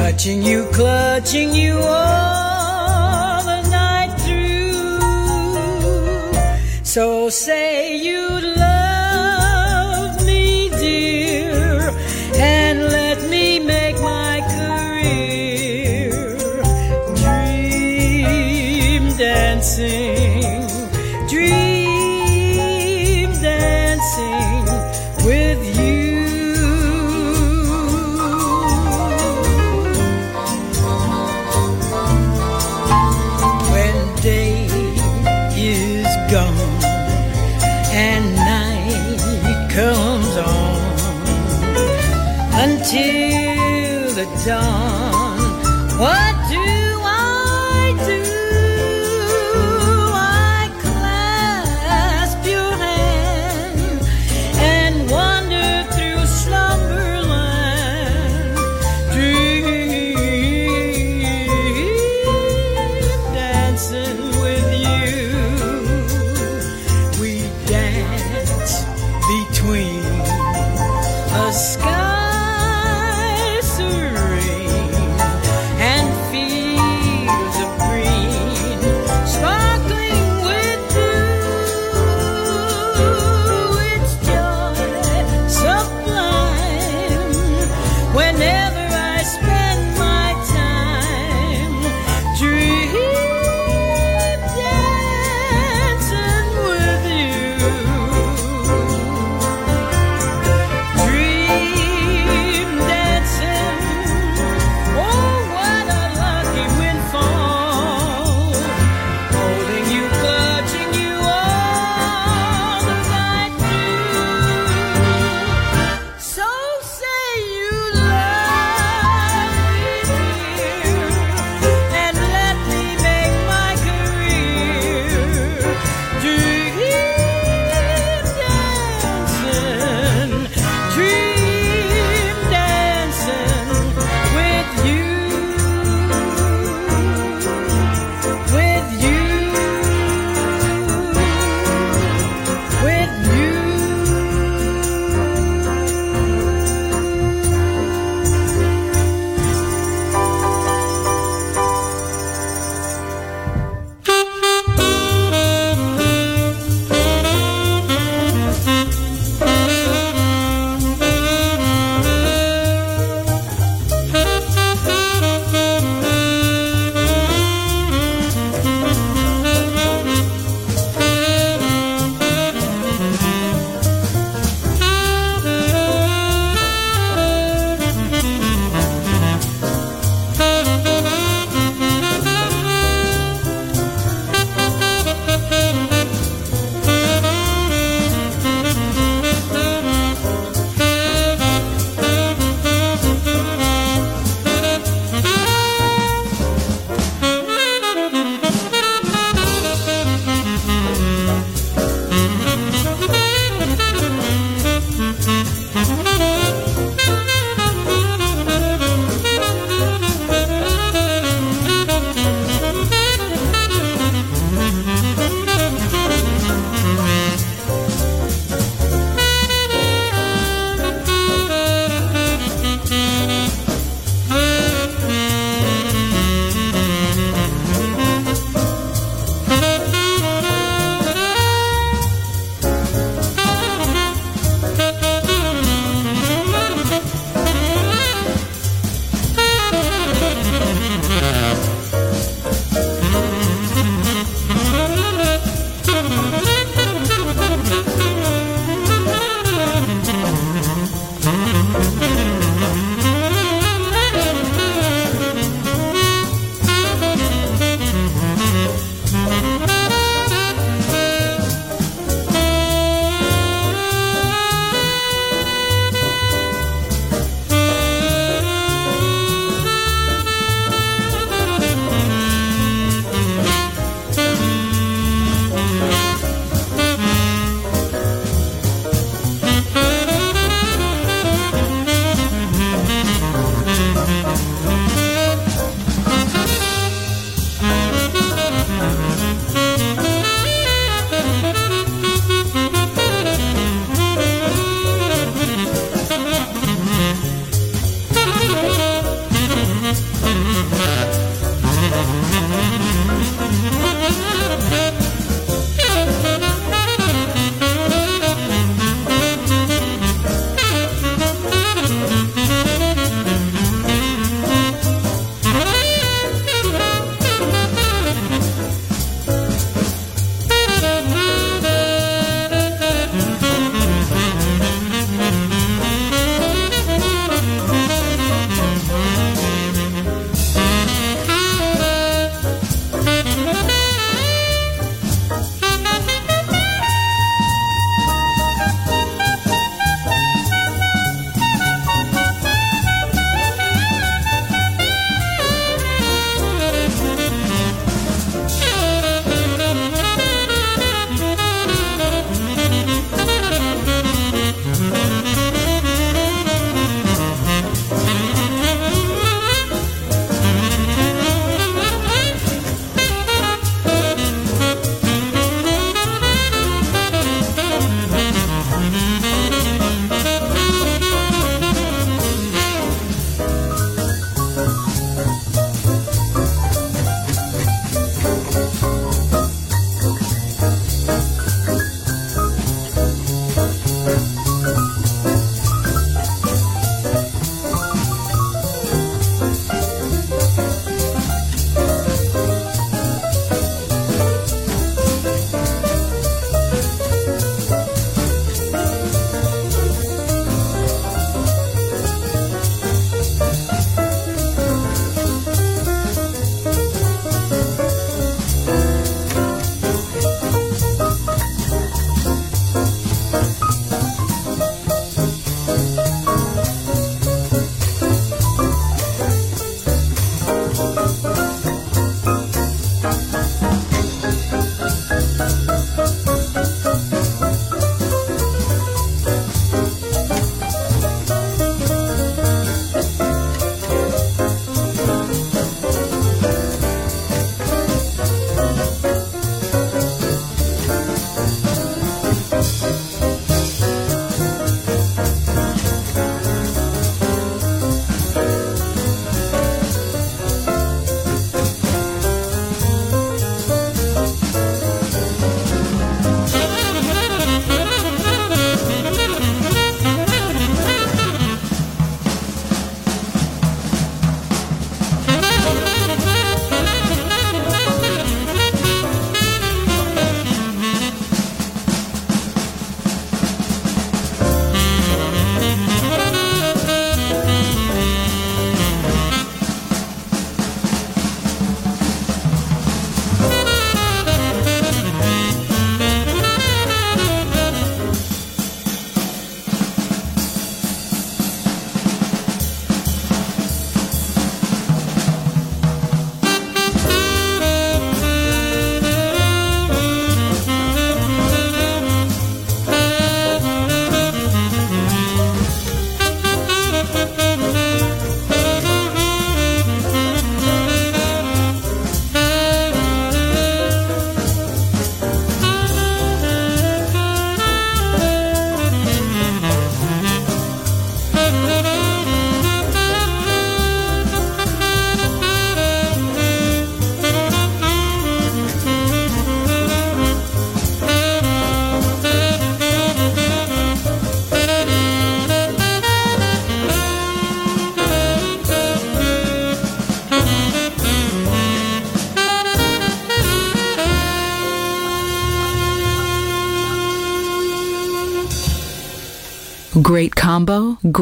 Touching you, clutching you all the night through. So say you to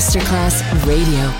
Masterclass Radio.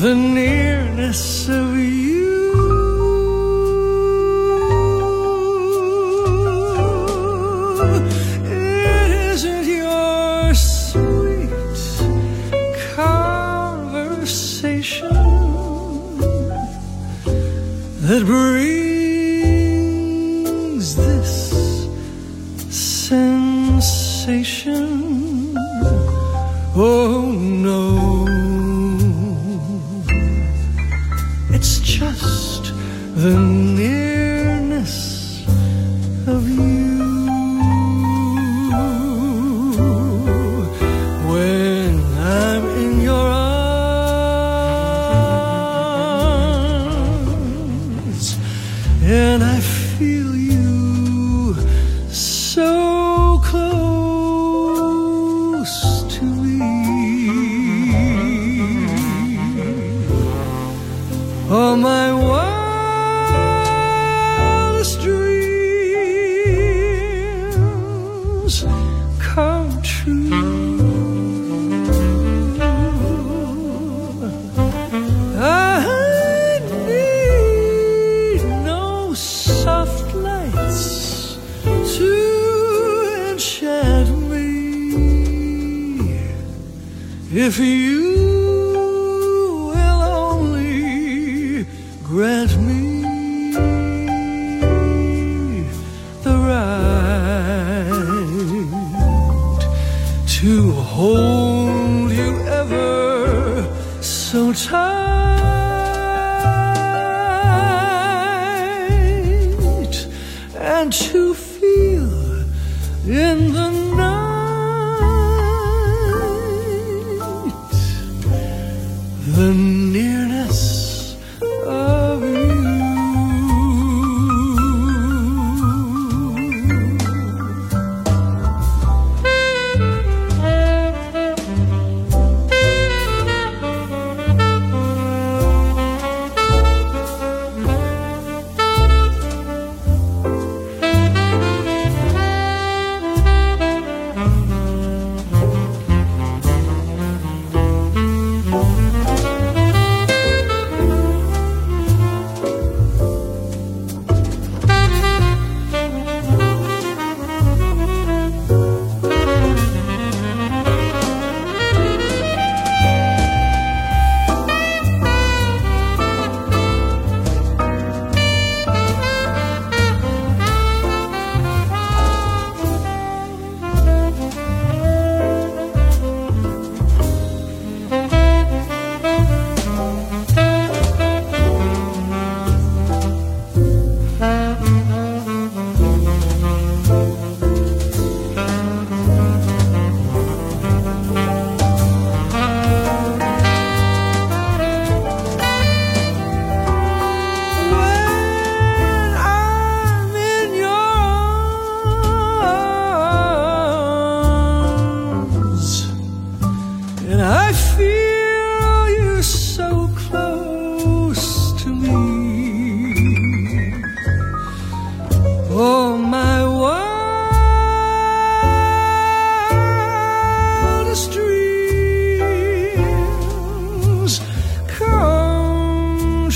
the nearness of you. It isn't your sweet conversation that brings this sensation.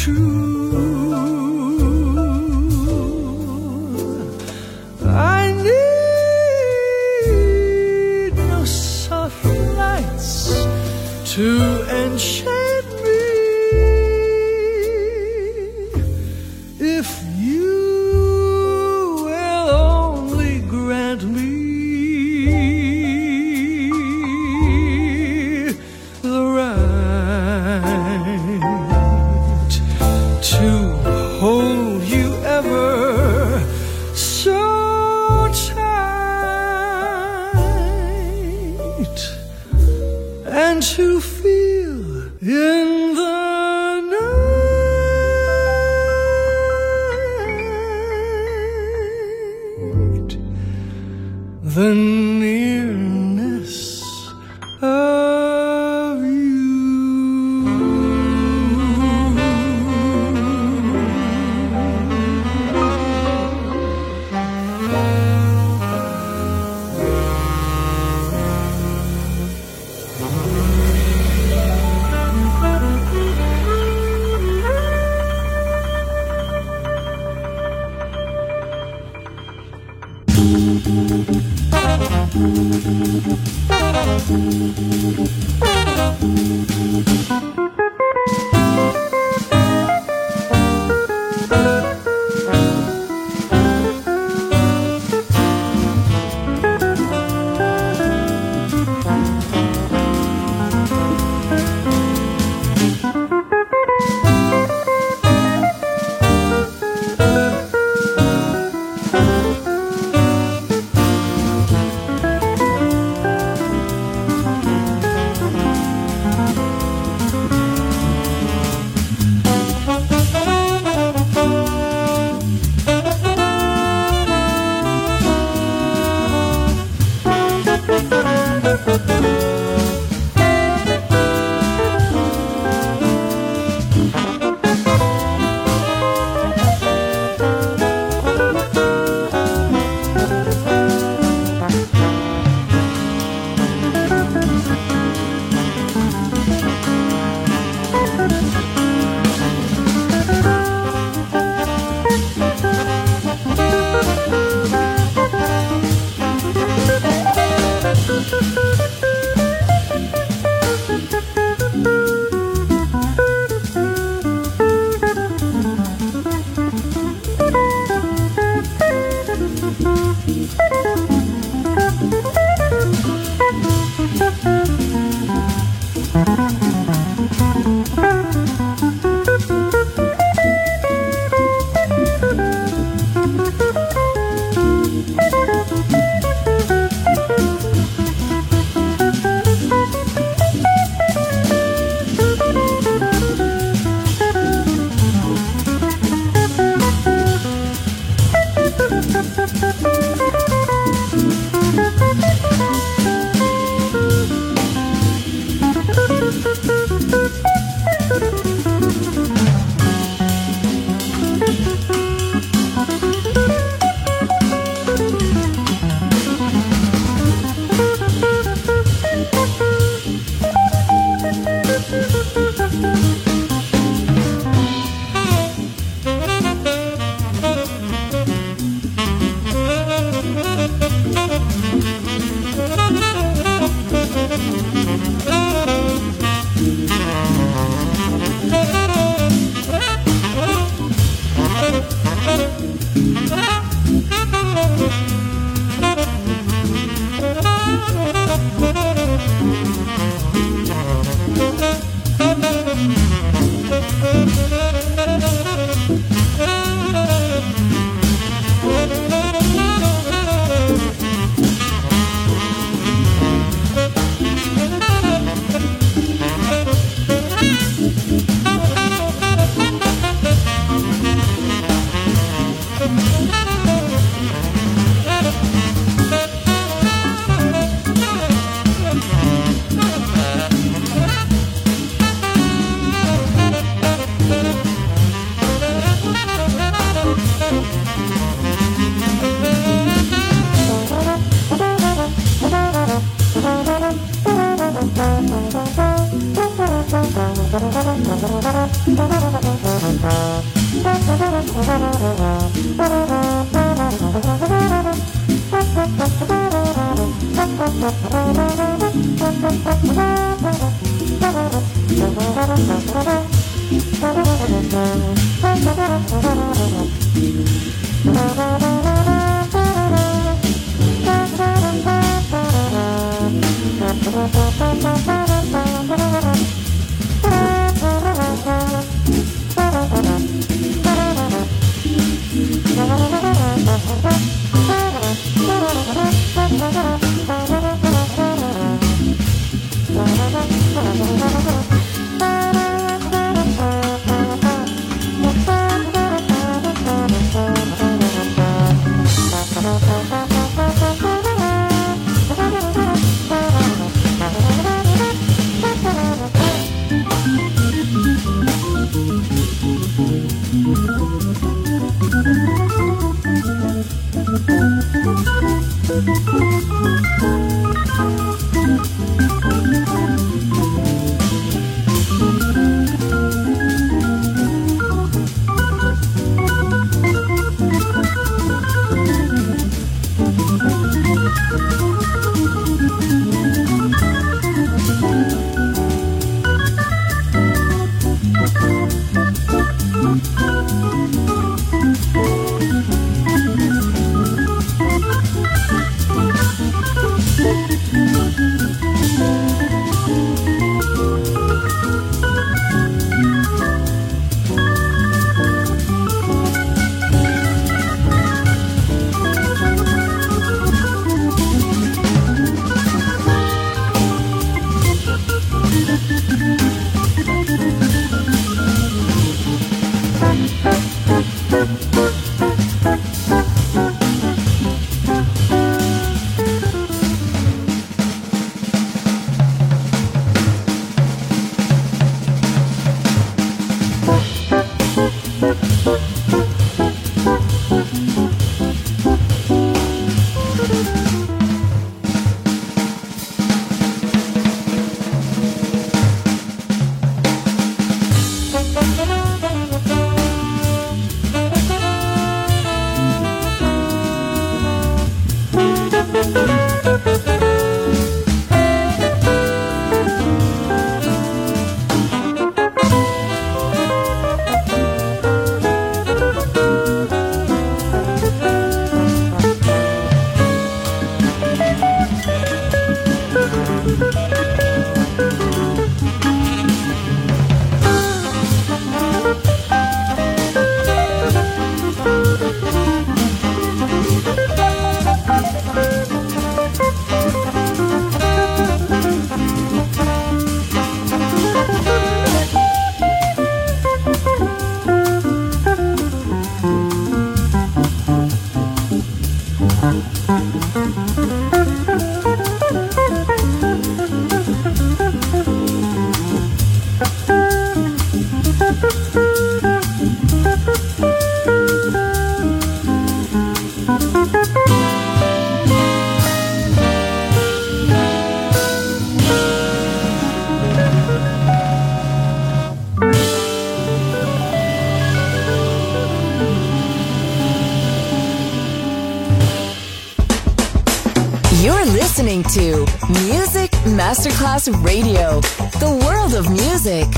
True. I need no soft lights to music.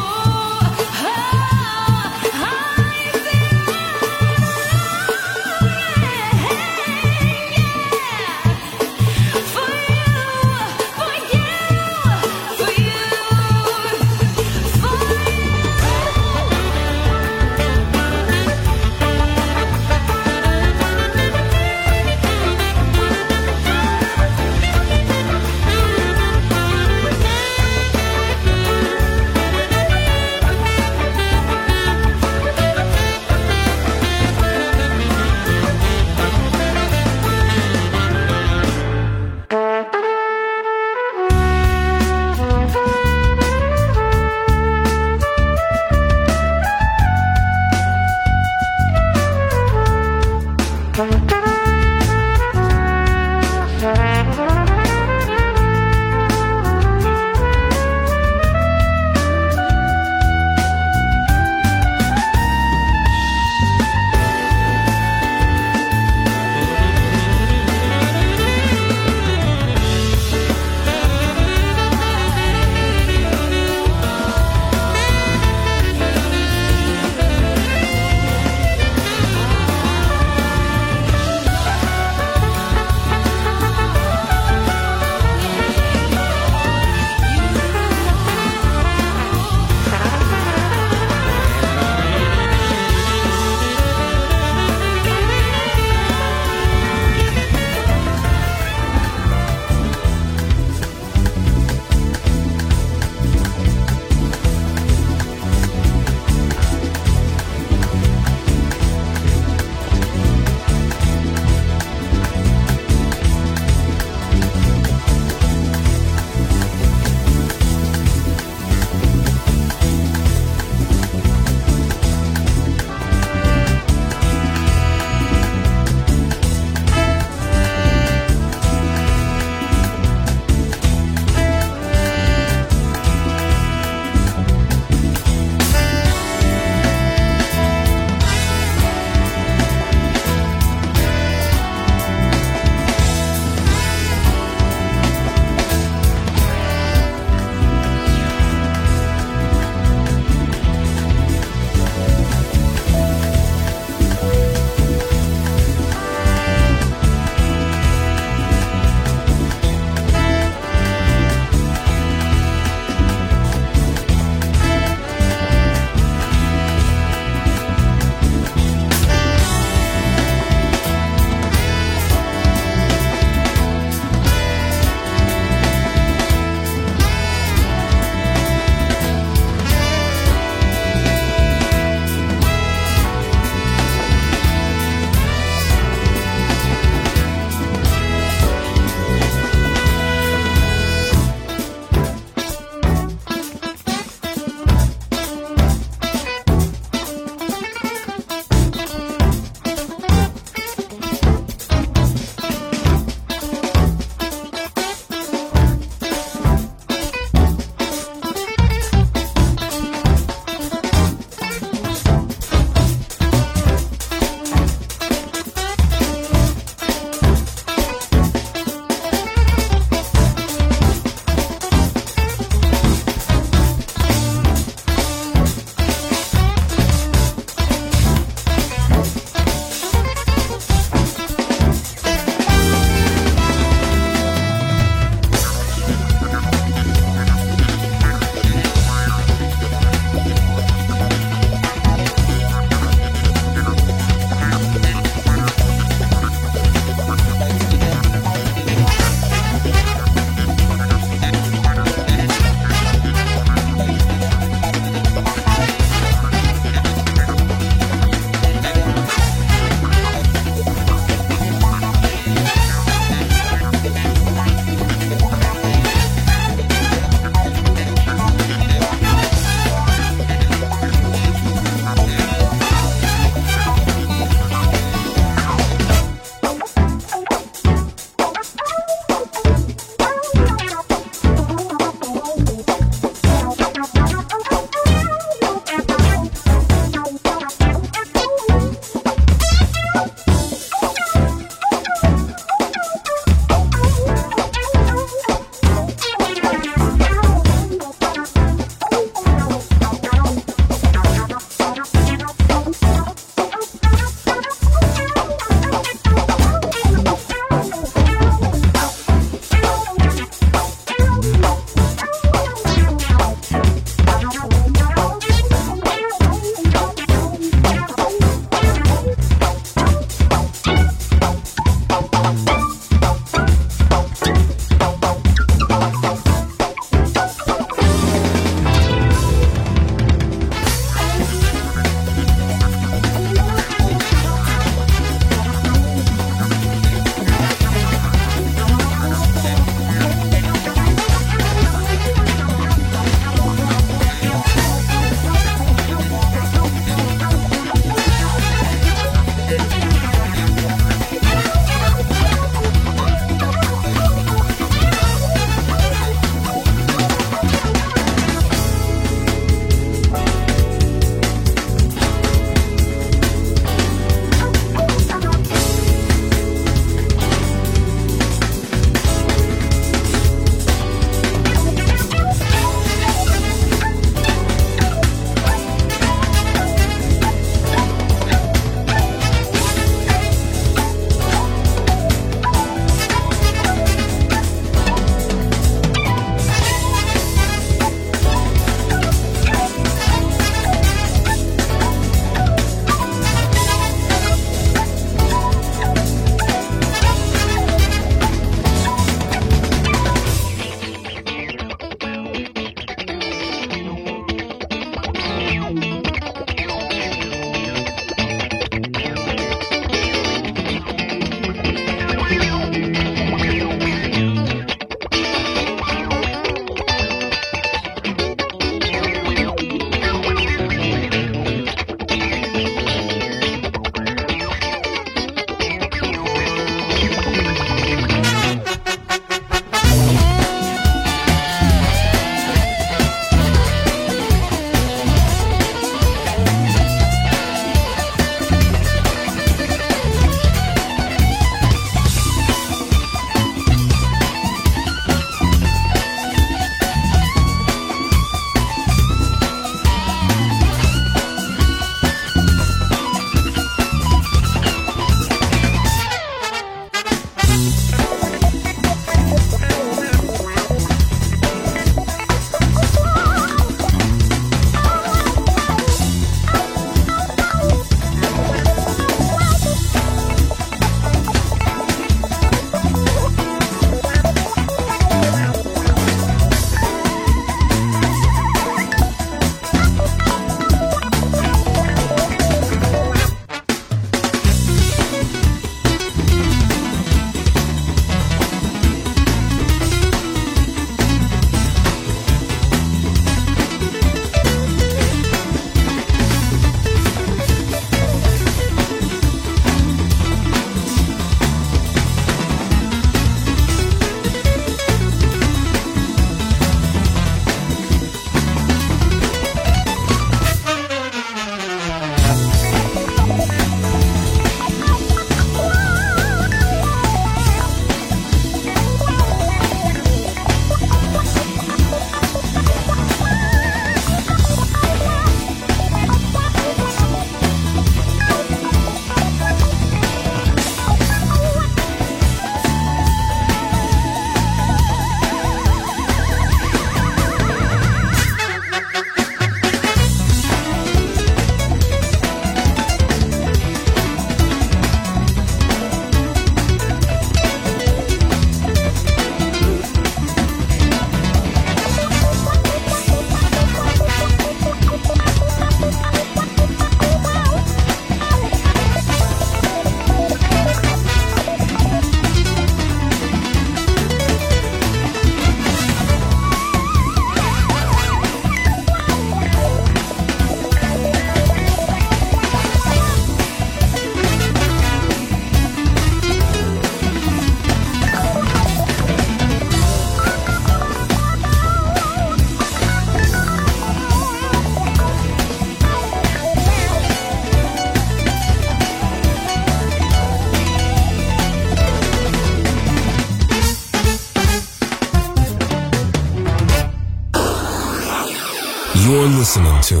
You're listening to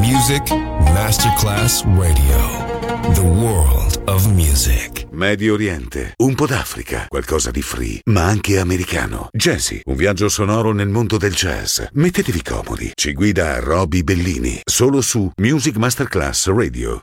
Music Masterclass Radio, the world of music. Medio Oriente, un po' d'Africa, qualcosa di free, ma anche americano. Jazzy, un viaggio sonoro nel mondo del jazz. Mettetevi comodi, ci guida Roby Bellini, solo su Music Masterclass Radio.